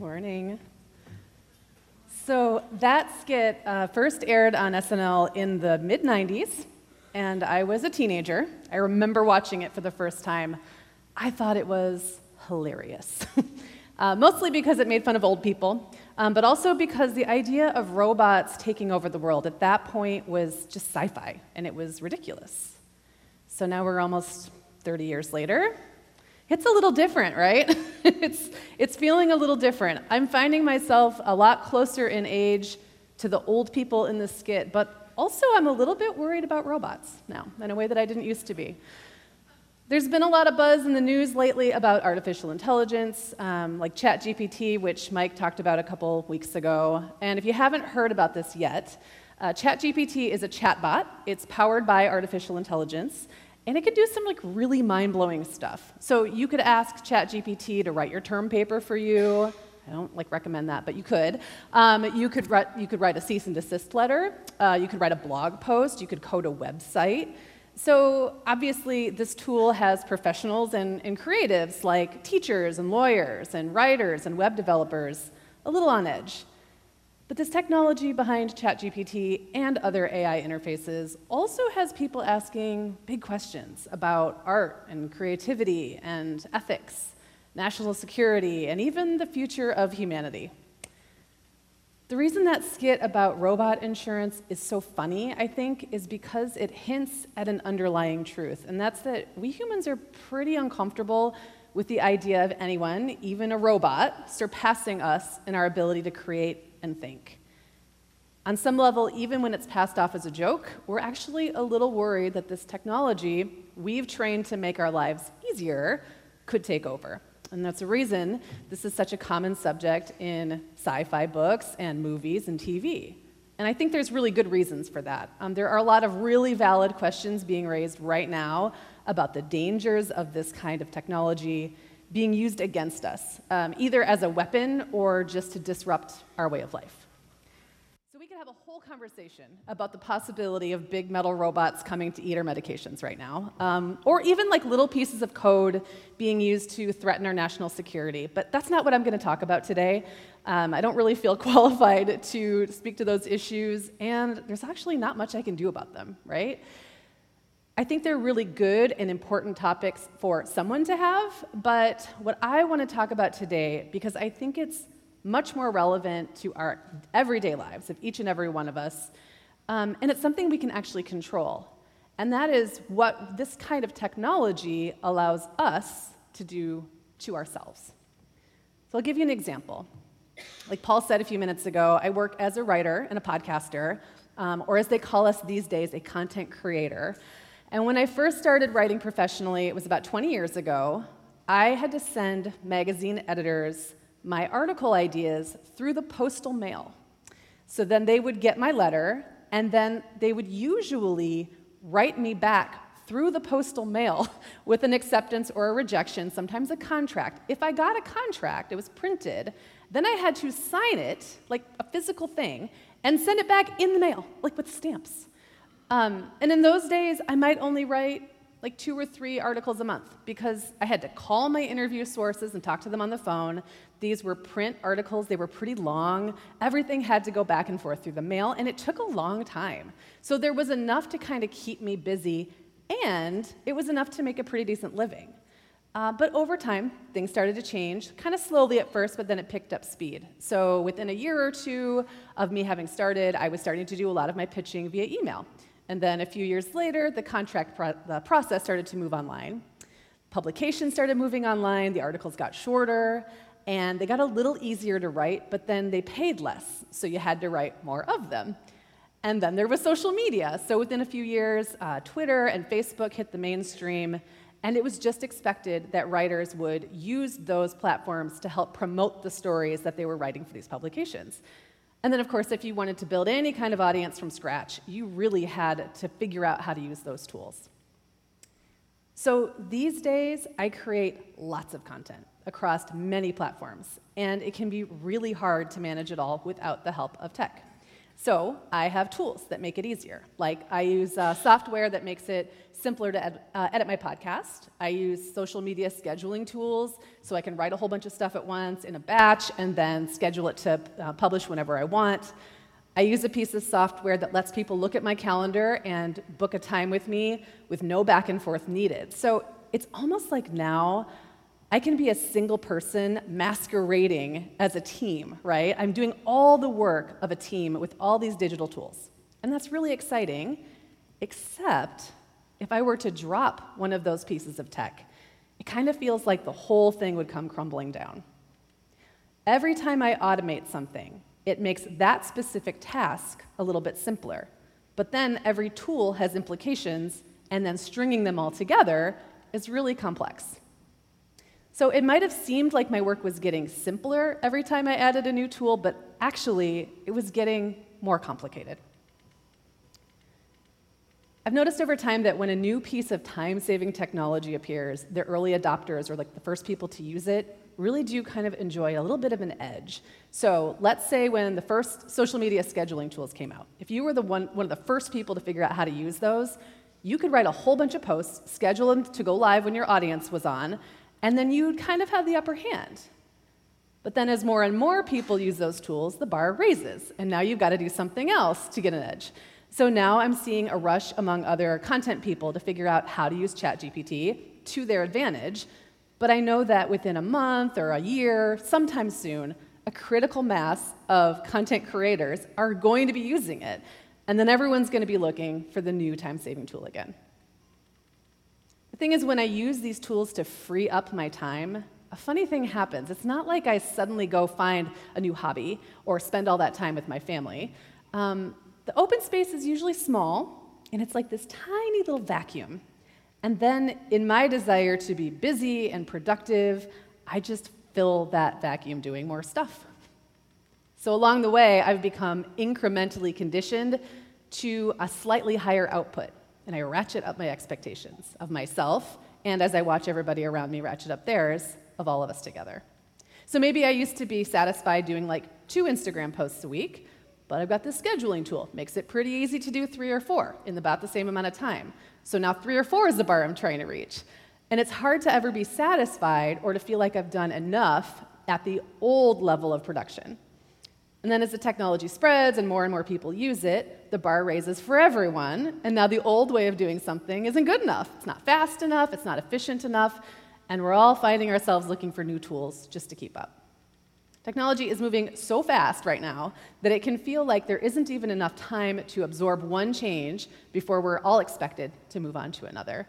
Morning. So that skit uh, first aired on SNL in the mid 90s, and I was a teenager. I remember watching it for the first time. I thought it was hilarious, uh, mostly because it made fun of old people, um, but also because the idea of robots taking over the world at that point was just sci fi, and it was ridiculous. So now we're almost 30 years later, it's a little different, right? it's, it's feeling a little different. I'm finding myself a lot closer in age to the old people in the skit, but also I'm a little bit worried about robots now in a way that I didn't used to be. There's been a lot of buzz in the news lately about artificial intelligence, um, like ChatGPT, which Mike talked about a couple weeks ago. And if you haven't heard about this yet, uh, ChatGPT is a chatbot. It's powered by artificial intelligence, and it could do some like really mind-blowing stuff. So you could ask ChatGPT to write your term paper for you. I don't like recommend that, but you could. Um, you could write, you could write a cease and desist letter. Uh, you could write a blog post. You could code a website. So obviously, this tool has professionals and, and creatives like teachers and lawyers and writers and web developers a little on edge. But this technology behind ChatGPT and other AI interfaces also has people asking big questions about art and creativity and ethics, national security, and even the future of humanity. The reason that skit about robot insurance is so funny, I think, is because it hints at an underlying truth, and that's that we humans are pretty uncomfortable with the idea of anyone, even a robot, surpassing us in our ability to create and think. On some level, even when it's passed off as a joke, we're actually a little worried that this technology we've trained to make our lives easier could take over. And that's the reason this is such a common subject in sci fi books and movies and TV. And I think there's really good reasons for that. Um, there are a lot of really valid questions being raised right now about the dangers of this kind of technology being used against us, um, either as a weapon or just to disrupt our way of life So we could have a whole conversation about the possibility of big metal robots coming to eat our medications right now, um, or even like little pieces of code being used to threaten our national security. But that's not what I'm going to talk about today. Um, I don't really feel qualified to speak to those issues, and there's actually not much I can do about them, right? I think they're really good and important topics for someone to have, but what I want to talk about today, because I think it's much more relevant to our everyday lives of each and every one of us. Um, and it's something we can actually control. And that is what this kind of technology allows us to do to ourselves. So I'll give you an example. Like Paul said a few minutes ago, I work as a writer and a podcaster, um, or as they call us these days, a content creator. And when I first started writing professionally, it was about 20 years ago, I had to send magazine editors my article ideas through the postal mail. So then they would get my letter, and then they would usually write me back through the postal mail with an acceptance or a rejection, sometimes a contract. If I got a contract, it was printed, then I had to sign it, like a physical thing, and send it back in the mail, like with stamps. Um, and in those days, I might only write like two or three articles a month because I had to call my interview sources and talk to them on the phone. These were print articles, they were pretty long. Everything had to go back and forth through the mail, and it took a long time. So there was enough to kind of keep me busy, and it was enough to make a pretty decent living. Uh, but over time, things started to change, kind of slowly at first, but then it picked up speed. So within a year or two of me having started, I was starting to do a lot of my pitching via email. And then a few years later, the contract pro- the process started to move online. Publications started moving online, the articles got shorter, and they got a little easier to write, but then they paid less, so you had to write more of them. And then there was social media. So within a few years, uh, Twitter and Facebook hit the mainstream, and it was just expected that writers would use those platforms to help promote the stories that they were writing for these publications. And then, of course, if you wanted to build any kind of audience from scratch, you really had to figure out how to use those tools. So these days, I create lots of content across many platforms, and it can be really hard to manage it all without the help of tech. So I have tools that make it easier. Like I use uh, software that makes it simpler to ed- uh, edit my podcast. I use social media scheduling tools so I can write a whole bunch of stuff at once in a batch and then schedule it to uh, publish whenever I want. I use a piece of software that lets people look at my calendar and book a time with me with no back and forth needed. So it's almost like now I can be a single person masquerading as a team, right? I'm doing all the work of a team with all these digital tools. And that's really exciting, except if I were to drop one of those pieces of tech, it kind of feels like the whole thing would come crumbling down. Every time I automate something, it makes that specific task a little bit simpler. But then every tool has implications, and then stringing them all together is really complex. So it might have seemed like my work was getting simpler every time I added a new tool, but actually, it was getting more complicated. I've noticed over time that when a new piece of time saving technology appears, the early adopters or like the first people to use it really do kind of enjoy a little bit of an edge. So let's say when the first social media scheduling tools came out, if you were the one, one of the first people to figure out how to use those, you could write a whole bunch of posts, schedule them to go live when your audience was on, and then you'd kind of have the upper hand. But then, as more and more people use those tools, the bar raises, and now you've got to do something else to get an edge. So now I'm seeing a rush among other content people to figure out how to use ChatGPT to their advantage. But I know that within a month or a year, sometime soon, a critical mass of content creators are going to be using it. And then everyone's going to be looking for the new time saving tool again thing is, when I use these tools to free up my time, a funny thing happens. It's not like I suddenly go find a new hobby or spend all that time with my family. Um, the open space is usually small, and it's like this tiny little vacuum. And then, in my desire to be busy and productive, I just fill that vacuum doing more stuff. So, along the way, I've become incrementally conditioned to a slightly higher output and I ratchet up my expectations of myself, and as I watch everybody around me ratchet up theirs, of all of us together. So maybe I used to be satisfied doing like two Instagram posts a week, but I've got this scheduling tool. Makes it pretty easy to do three or four in about the same amount of time. So now three or four is the bar I'm trying to reach. And it's hard to ever be satisfied or to feel like I've done enough at the old level of production. And then as the technology spreads and more and more people use it, the bar raises for everyone. And now the old way of doing something isn't good enough. It's not fast enough, it's not efficient enough, and we're all finding ourselves looking for new tools just to keep up. Technology is moving so fast right now that it can feel like there isn't even enough time to absorb one change before we're all expected to move on to another.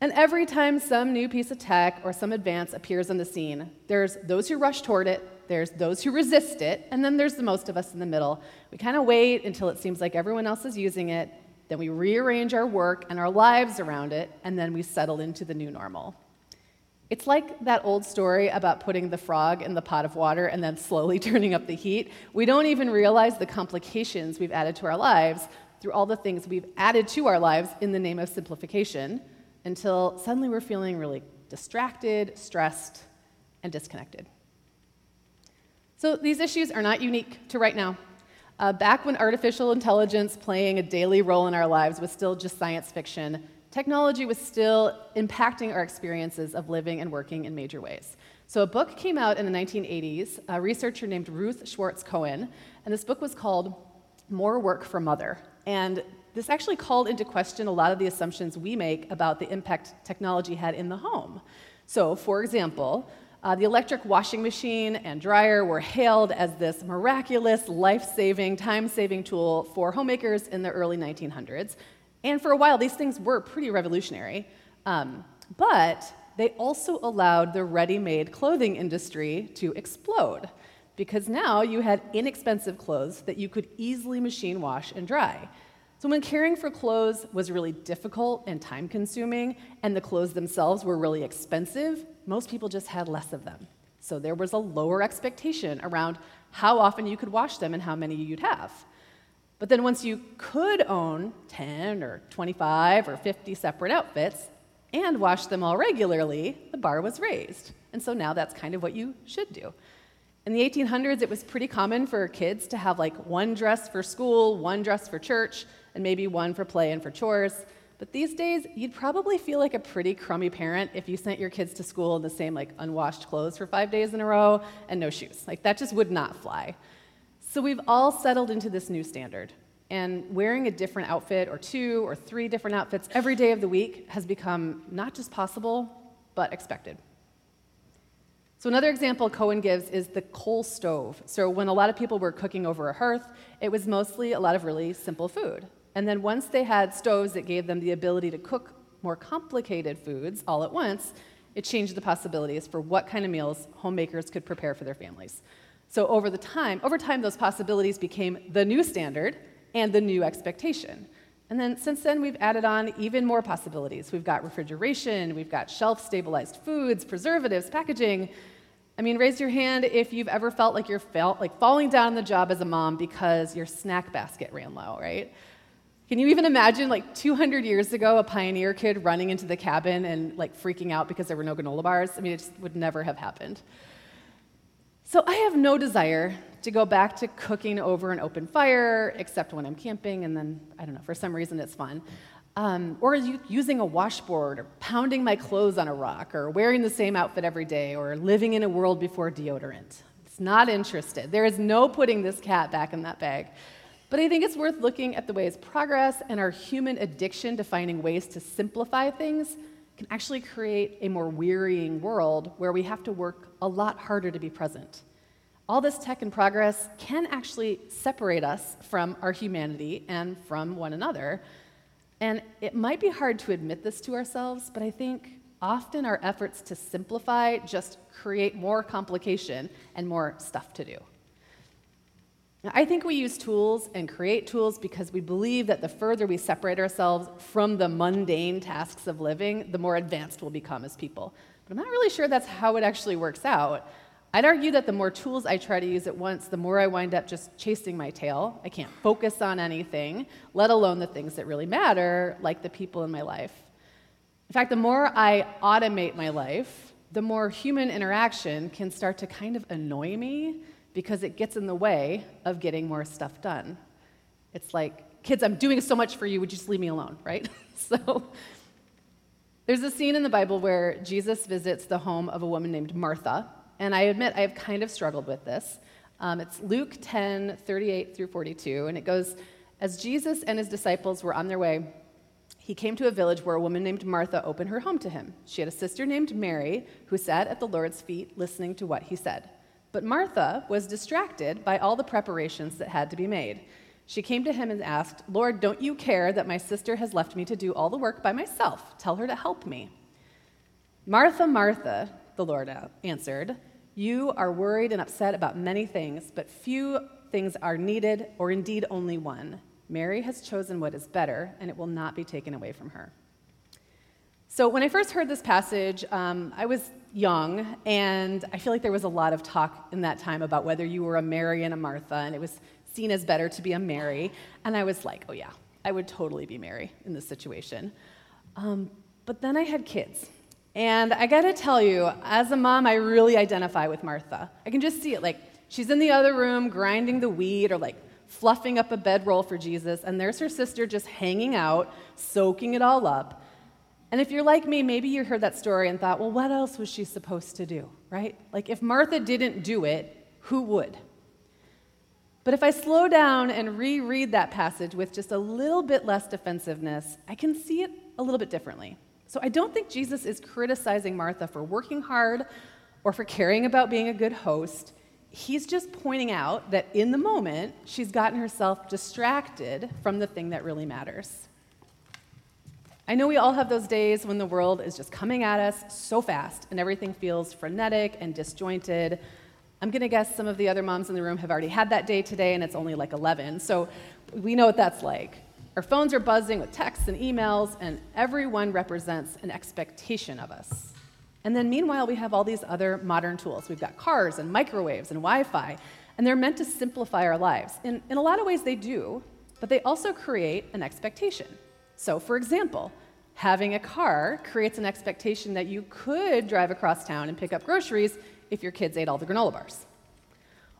And every time some new piece of tech or some advance appears on the scene, there's those who rush toward it there's those who resist it, and then there's the most of us in the middle. We kind of wait until it seems like everyone else is using it, then we rearrange our work and our lives around it, and then we settle into the new normal. It's like that old story about putting the frog in the pot of water and then slowly turning up the heat. We don't even realize the complications we've added to our lives through all the things we've added to our lives in the name of simplification until suddenly we're feeling really distracted, stressed, and disconnected. So these issues are not unique to right now. Uh, back when artificial intelligence playing a daily role in our lives was still just science fiction, technology was still impacting our experiences of living and working in major ways. So, a book came out in the 1980s, a researcher named Ruth Schwartz Cowan, and this book was called More Work for Mother. And this actually called into question a lot of the assumptions we make about the impact technology had in the home. So, for example, uh, the electric washing machine and dryer were hailed as this miraculous, life saving, time saving tool for homemakers in the early 1900s. And for a while, these things were pretty revolutionary. Um, but they also allowed the ready made clothing industry to explode because now you had inexpensive clothes that you could easily machine wash and dry. So, when caring for clothes was really difficult and time consuming, and the clothes themselves were really expensive, most people just had less of them. So there was a lower expectation around how often you could wash them and how many you'd have. But then once you could own 10 or 25 or 50 separate outfits and wash them all regularly, the bar was raised. And so now that's kind of what you should do. In the 1800s, it was pretty common for kids to have like one dress for school, one dress for church, and maybe one for play and for chores. But these days, you'd probably feel like a pretty crummy parent if you sent your kids to school in the same like unwashed clothes for five days in a row and no shoes. Like that just would not fly. So we've all settled into this new standard. And wearing a different outfit or two or three different outfits every day of the week has become not just possible, but expected. So, another example Cowan gives is the coal stove. So, when a lot of people were cooking over a hearth, it was mostly a lot of really simple food. And then once they had stoves that gave them the ability to cook more complicated foods all at once, it changed the possibilities for what kind of meals homemakers could prepare for their families. So over the time, over time those possibilities became the new standard and the new expectation. And then since then, we've added on even more possibilities. We've got refrigeration, we've got shelf stabilized foods, preservatives, packaging, I mean, raise your hand if you've ever felt like you're felt like falling down on the job as a mom because your snack basket ran low, right? Can you even imagine like 200 years ago a pioneer kid running into the cabin and like freaking out because there were no granola bars? I mean, it just would never have happened. So I have no desire to go back to cooking over an open fire, except when I'm camping, and then I don't know, for some reason it's fun. Um, or using a washboard, or pounding my clothes on a rock, or wearing the same outfit every day, or living in a world before deodorant. It's not interested. There is no putting this cat back in that bag. But I think it's worth looking at the ways progress and our human addiction to finding ways to simplify things can actually create a more wearying world where we have to work a lot harder to be present. All this tech and progress can actually separate us from our humanity and from one another. And it might be hard to admit this to ourselves, but I think often our efforts to simplify just create more complication and more stuff to do. I think we use tools and create tools because we believe that the further we separate ourselves from the mundane tasks of living, the more advanced we'll become as people. But I'm not really sure that's how it actually works out. I'd argue that the more tools I try to use at once, the more I wind up just chasing my tail. I can't focus on anything, let alone the things that really matter, like the people in my life. In fact, the more I automate my life, the more human interaction can start to kind of annoy me because it gets in the way of getting more stuff done. It's like, kids, I'm doing so much for you, would you just leave me alone, right? so, there's a scene in the Bible where Jesus visits the home of a woman named Martha, and I admit I have kind of struggled with this. Um, it's Luke 10, 38 through 42, and it goes As Jesus and his disciples were on their way, he came to a village where a woman named Martha opened her home to him. She had a sister named Mary who sat at the Lord's feet listening to what he said. But Martha was distracted by all the preparations that had to be made. She came to him and asked, Lord, don't you care that my sister has left me to do all the work by myself? Tell her to help me. Martha, Martha, the Lord answered, You are worried and upset about many things, but few things are needed, or indeed only one. Mary has chosen what is better, and it will not be taken away from her. So, when I first heard this passage, um, I was young, and I feel like there was a lot of talk in that time about whether you were a Mary and a Martha, and it was seen as better to be a Mary. And I was like, oh, yeah, I would totally be Mary in this situation. Um, but then I had kids, and I gotta tell you, as a mom, I really identify with Martha. I can just see it. Like, she's in the other room grinding the wheat or like fluffing up a bedroll for Jesus, and there's her sister just hanging out, soaking it all up. And if you're like me, maybe you heard that story and thought, well, what else was she supposed to do, right? Like, if Martha didn't do it, who would? But if I slow down and reread that passage with just a little bit less defensiveness, I can see it a little bit differently. So I don't think Jesus is criticizing Martha for working hard or for caring about being a good host. He's just pointing out that in the moment, she's gotten herself distracted from the thing that really matters. I know we all have those days when the world is just coming at us so fast and everything feels frenetic and disjointed. I'm going to guess some of the other moms in the room have already had that day today and it's only like 11. So we know what that's like. Our phones are buzzing with texts and emails, and everyone represents an expectation of us. And then, meanwhile, we have all these other modern tools. We've got cars and microwaves and Wi Fi, and they're meant to simplify our lives. In, in a lot of ways, they do, but they also create an expectation. So, for example, having a car creates an expectation that you could drive across town and pick up groceries if your kids ate all the granola bars.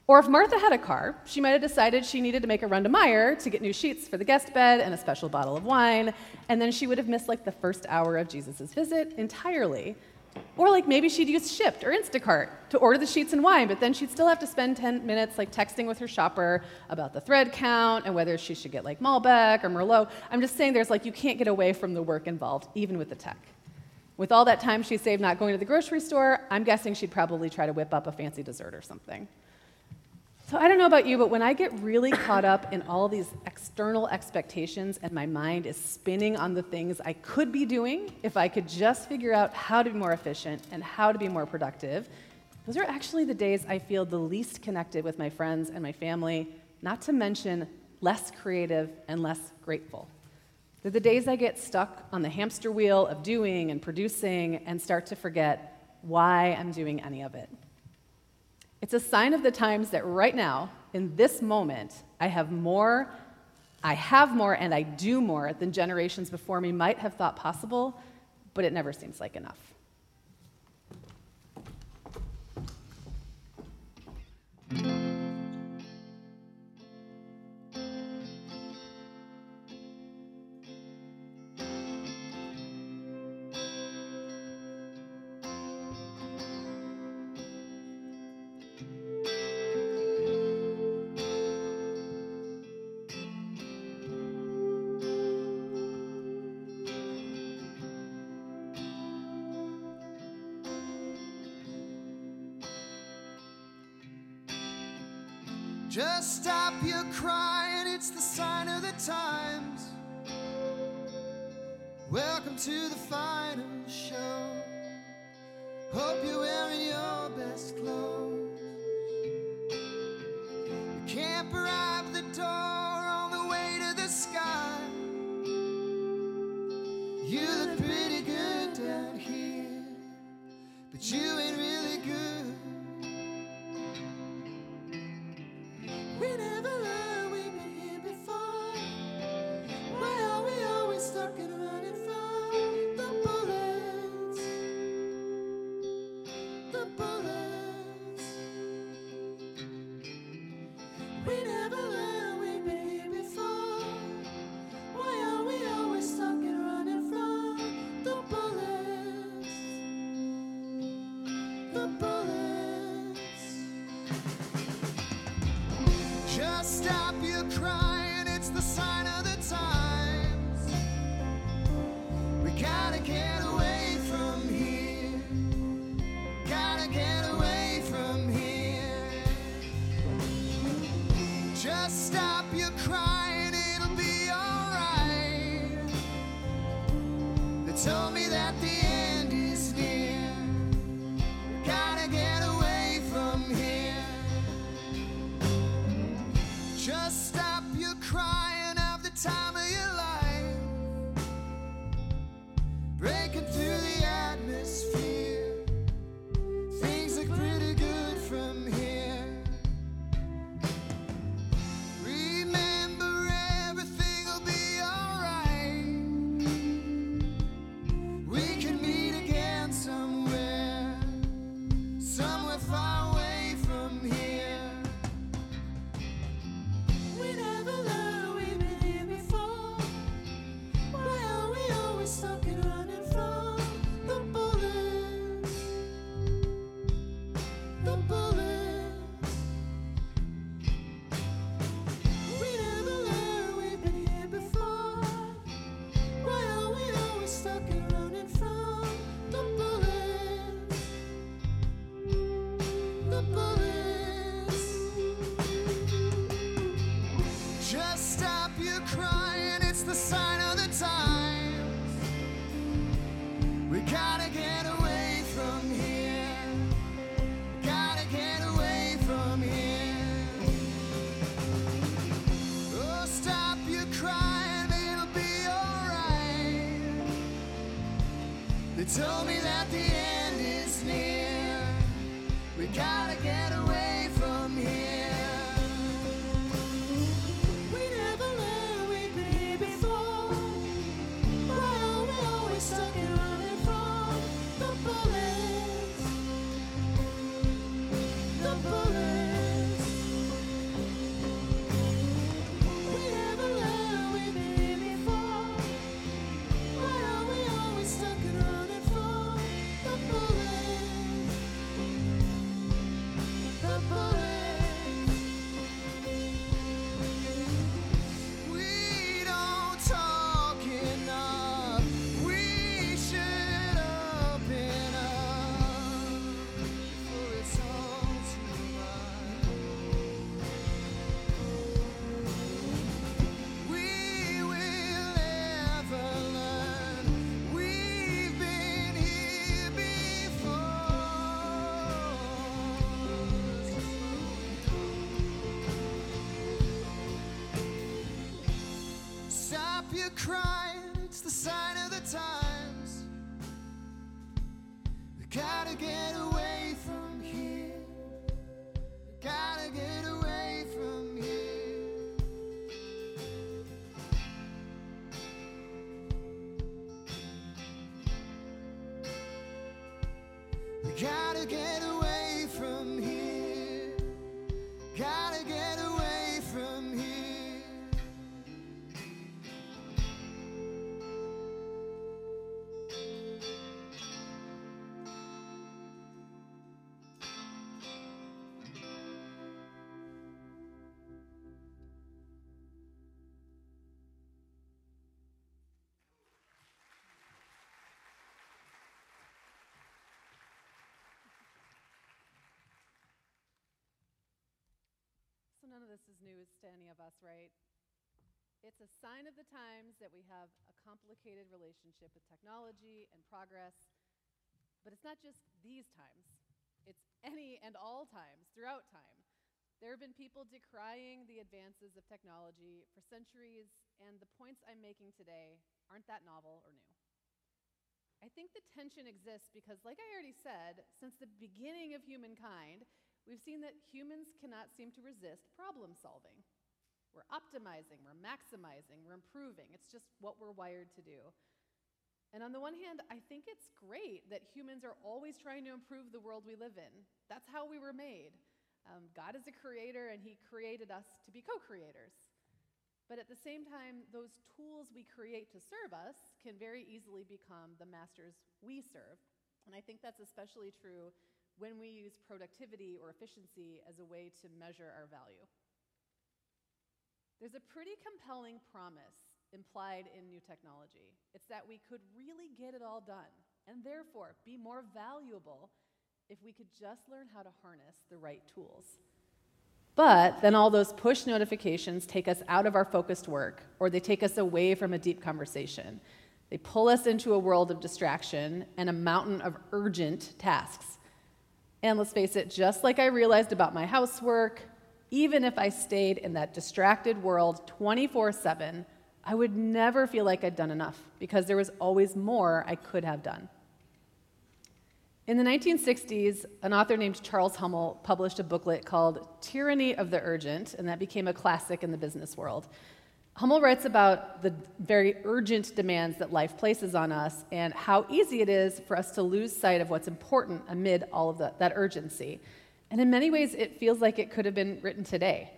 Or if Martha had a car, she might have decided she needed to make a run to Meijer to get new sheets for the guest bed and a special bottle of wine, and then she would have missed like the first hour of Jesus' visit entirely. Or like maybe she'd use Shipt or Instacart to order the sheets and wine, but then she'd still have to spend 10 minutes like texting with her shopper about the thread count and whether she should get like Malbec or Merlot. I'm just saying there's like you can't get away from the work involved, even with the tech. With all that time she saved not going to the grocery store, I'm guessing she'd probably try to whip up a fancy dessert or something. So I don't know about you, but when I get really caught up in all these external expectations and my mind is spinning on the things I could be doing if I could just figure out how to be more efficient and how to be more productive, those are actually the days I feel the least connected with my friends and my family, not to mention less creative and less grateful. They're the days I get stuck on the hamster wheel of doing and producing and start to forget why I'm doing any of it. It's a sign of the times that right now, in this moment, I have more, I have more, and I do more than generations before me might have thought possible, but it never seems like enough. Just stop your crying, crying, news to any of us, right? It's a sign of the times that we have a complicated relationship with technology and progress. But it's not just these times, it's any and all times throughout time. There have been people decrying the advances of technology for centuries, and the points I'm making today aren't that novel or new. I think the tension exists because, like I already said, since the beginning of humankind, we've seen that humans cannot seem to resist problem solving. We're optimizing, we're maximizing, we're improving. It's just what we're wired to do. And on the one hand, I think it's great that humans are always trying to improve the world we live in. That's how we were made. Um, God is a creator, and He created us to be co creators. But at the same time, those tools we create to serve us can very easily become the masters we serve. And I think that's especially true when we use productivity or efficiency as a way to measure our value. There's a pretty compelling promise implied in new technology. It's that we could really get it all done and therefore be more valuable if we could just learn how to harness the right tools. But then all those push notifications take us out of our focused work, or they take us away from a deep conversation. They pull us into a world of distraction and a mountain of urgent tasks. And let's face it, just like I realized about my housework, even if I stayed in that distracted world 24 7, I would never feel like I'd done enough because there was always more I could have done. In the 1960s, an author named Charles Hummel published a booklet called Tyranny of the Urgent, and that became a classic in the business world. Hummel writes about the very urgent demands that life places on us and how easy it is for us to lose sight of what's important amid all of the, that urgency. And in many ways, it feels like it could have been written today.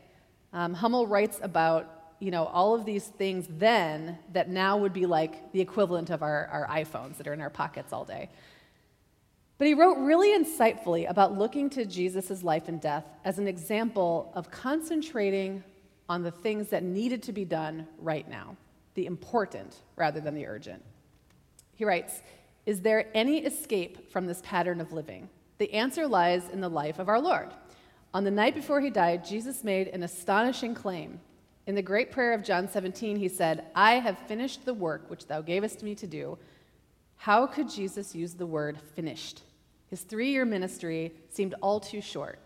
Um, Hummel writes about you know, all of these things then that now would be like the equivalent of our, our iPhones that are in our pockets all day. But he wrote really insightfully about looking to Jesus' life and death as an example of concentrating on the things that needed to be done right now, the important rather than the urgent. He writes Is there any escape from this pattern of living? The answer lies in the life of our Lord. On the night before he died, Jesus made an astonishing claim. In the great prayer of John 17, he said, I have finished the work which thou gavest me to do. How could Jesus use the word finished? His three year ministry seemed all too short.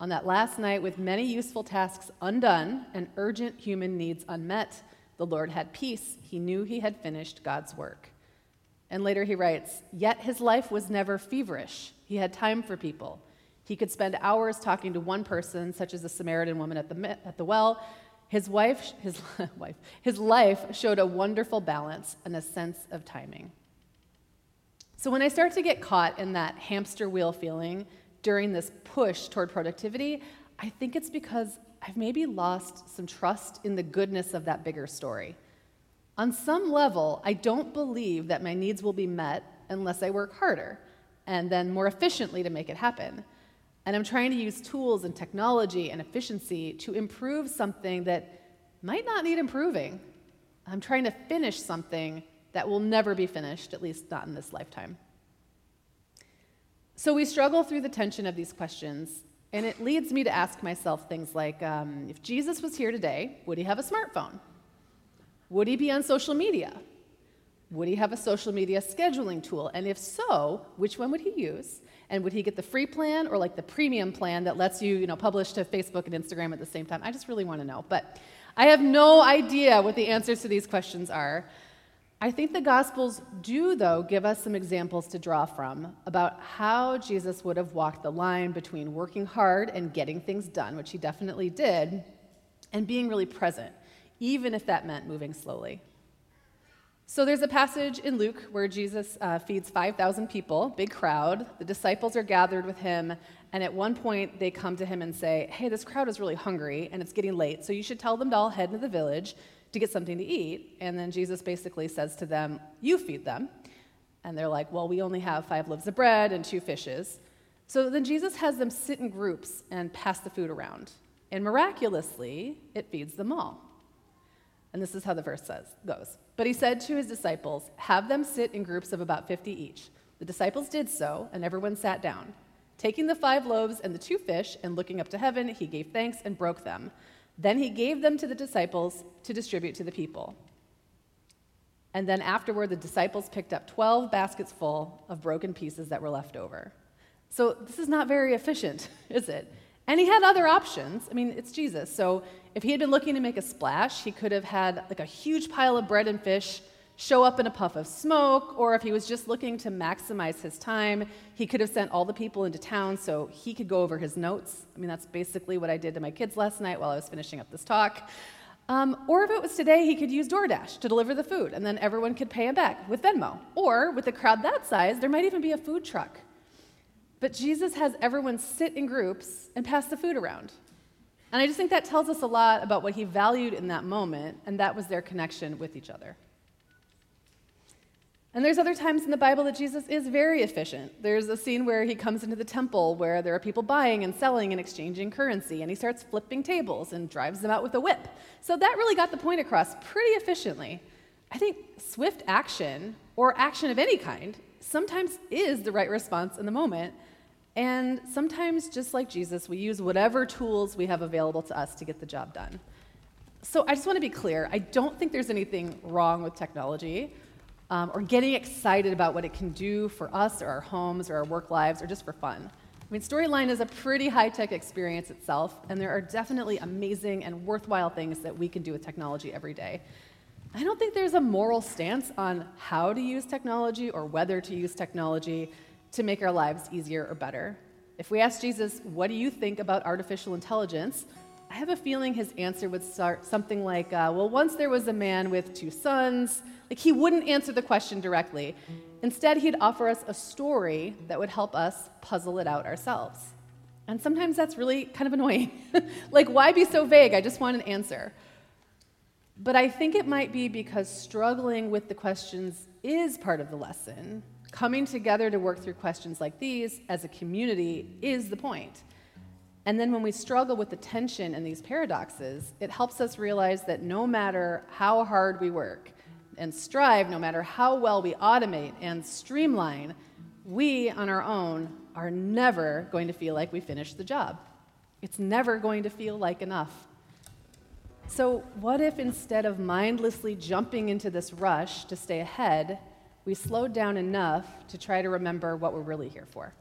On that last night, with many useful tasks undone and urgent human needs unmet, the Lord had peace. He knew he had finished God's work. And later he writes, Yet his life was never feverish. He had time for people. He could spend hours talking to one person, such as the Samaritan woman at the, at the well. His wife, his wife, his life showed a wonderful balance and a sense of timing. So when I start to get caught in that hamster wheel feeling during this push toward productivity, I think it's because I've maybe lost some trust in the goodness of that bigger story. On some level, I don't believe that my needs will be met unless I work harder and then more efficiently to make it happen. And I'm trying to use tools and technology and efficiency to improve something that might not need improving. I'm trying to finish something that will never be finished, at least not in this lifetime. So we struggle through the tension of these questions, and it leads me to ask myself things like um, if Jesus was here today, would he have a smartphone? Would he be on social media? Would he have a social media scheduling tool? And if so, which one would he use? And would he get the free plan or like the premium plan that lets you, you know, publish to Facebook and Instagram at the same time? I just really want to know. But I have no idea what the answers to these questions are. I think the Gospels do, though, give us some examples to draw from about how Jesus would have walked the line between working hard and getting things done, which he definitely did, and being really present, even if that meant moving slowly. So there's a passage in Luke where Jesus uh, feeds 5,000 people, big crowd. The disciples are gathered with him, and at one point they come to him and say, Hey, this crowd is really hungry and it's getting late, so you should tell them to all head into the village to get something to eat. And then Jesus basically says to them, You feed them. And they're like, Well, we only have five loaves of bread and two fishes. So then Jesus has them sit in groups and pass the food around. And miraculously, it feeds them all. And this is how the verse says, goes. But he said to his disciples, Have them sit in groups of about 50 each. The disciples did so, and everyone sat down. Taking the five loaves and the two fish, and looking up to heaven, he gave thanks and broke them. Then he gave them to the disciples to distribute to the people. And then afterward, the disciples picked up 12 baskets full of broken pieces that were left over. So this is not very efficient, is it? And he had other options. I mean, it's Jesus. So if he had been looking to make a splash, he could have had like a huge pile of bread and fish show up in a puff of smoke, or if he was just looking to maximize his time, he could have sent all the people into town so he could go over his notes. I mean, that's basically what I did to my kids last night while I was finishing up this talk. Um, or if it was today, he could use DoorDash to deliver the food, and then everyone could pay him back with Venmo. Or with a crowd that size, there might even be a food truck. But Jesus has everyone sit in groups and pass the food around. And I just think that tells us a lot about what he valued in that moment, and that was their connection with each other. And there's other times in the Bible that Jesus is very efficient. There's a scene where he comes into the temple where there are people buying and selling and exchanging currency, and he starts flipping tables and drives them out with a whip. So that really got the point across pretty efficiently. I think swift action, or action of any kind, sometimes is the right response in the moment, and sometimes, just like Jesus, we use whatever tools we have available to us to get the job done. So I just want to be clear I don't think there's anything wrong with technology um, or getting excited about what it can do for us or our homes or our work lives or just for fun. I mean, Storyline is a pretty high tech experience itself, and there are definitely amazing and worthwhile things that we can do with technology every day. I don't think there's a moral stance on how to use technology or whether to use technology to make our lives easier or better. If we ask Jesus, What do you think about artificial intelligence? I have a feeling his answer would start something like, uh, Well, once there was a man with two sons. Like he wouldn't answer the question directly. Instead, he'd offer us a story that would help us puzzle it out ourselves. And sometimes that's really kind of annoying. like, why be so vague? I just want an answer. But I think it might be because struggling with the questions is part of the lesson Coming together to work through questions like these as a community is the point. And then when we struggle with the tension and these paradoxes, it helps us realize that no matter how hard we work and strive, no matter how well we automate and streamline, we on our own are never going to feel like we finished the job. It's never going to feel like enough. So, what if instead of mindlessly jumping into this rush to stay ahead, we slowed down enough to try to remember what we're really here for.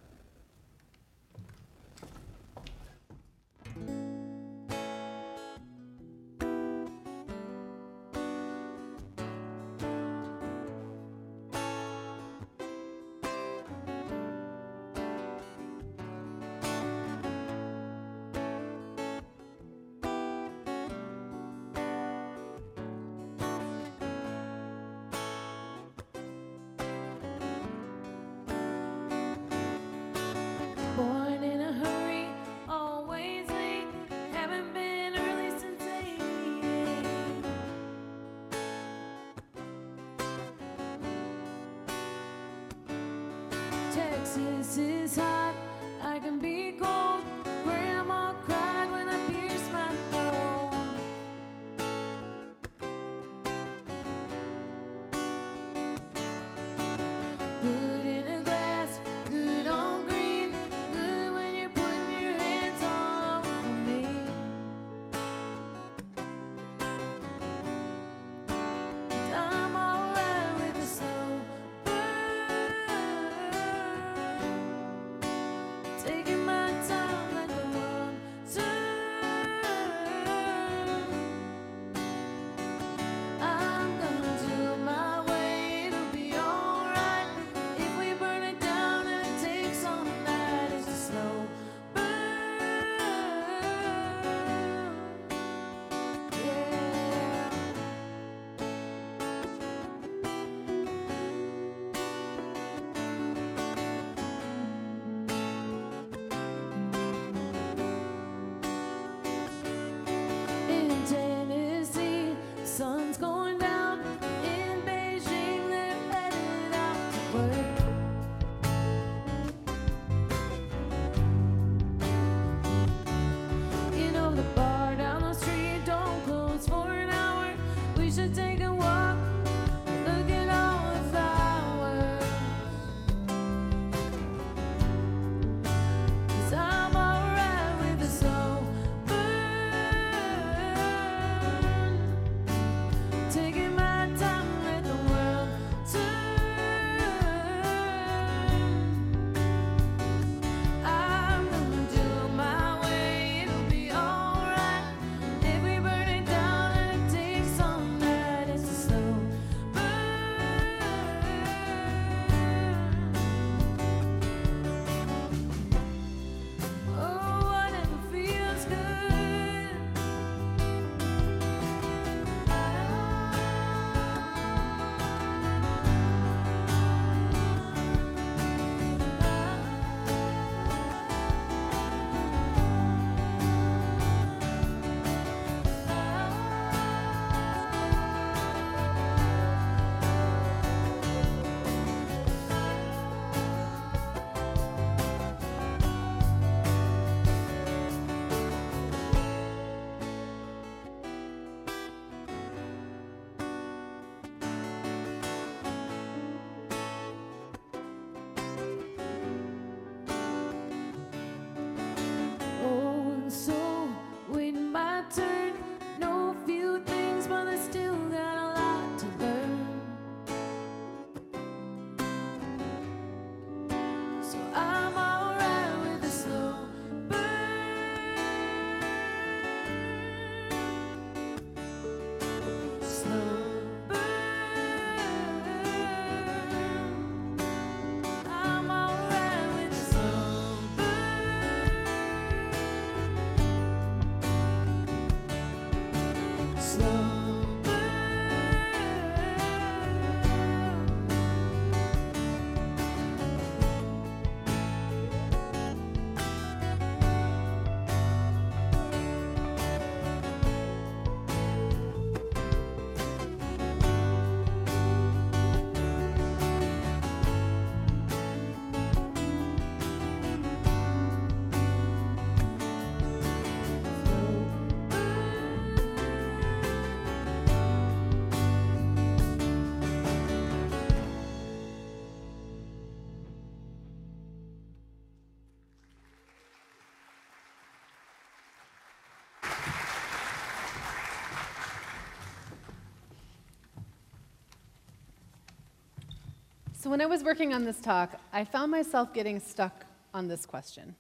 So, when I was working on this talk, I found myself getting stuck on this question.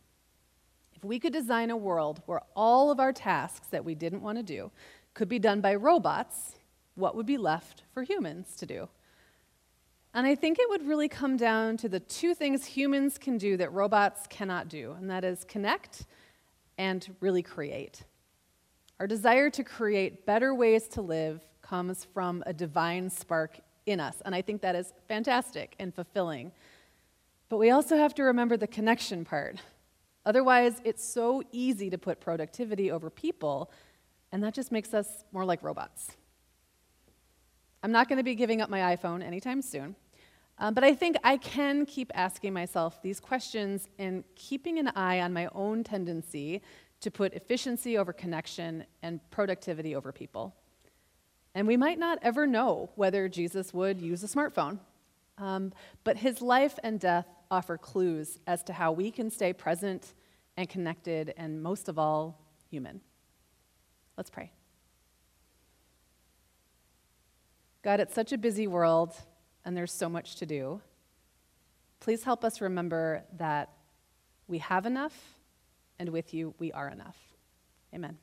If we could design a world where all of our tasks that we didn't want to do could be done by robots, what would be left for humans to do? And I think it would really come down to the two things humans can do that robots cannot do, and that is connect and really create. Our desire to create better ways to live comes from a divine spark in us, and I think that is fantastic and fulfilling. But we also have to remember the connection part. Otherwise, it's so easy to put productivity over people, and that just makes us more like robots. I'm not going to be giving up my iPhone anytime soon, um, but I think I can keep asking myself these questions and keeping an eye on my own tendency to put efficiency over connection and productivity over people. And we might not ever know whether Jesus would use a smartphone, um, but his life and death offer clues as to how we can stay present and connected and, most of all, human. Let's pray. God, it's such a busy world and there's so much to do. Please help us remember that we have enough, and with you, we are enough. Amen.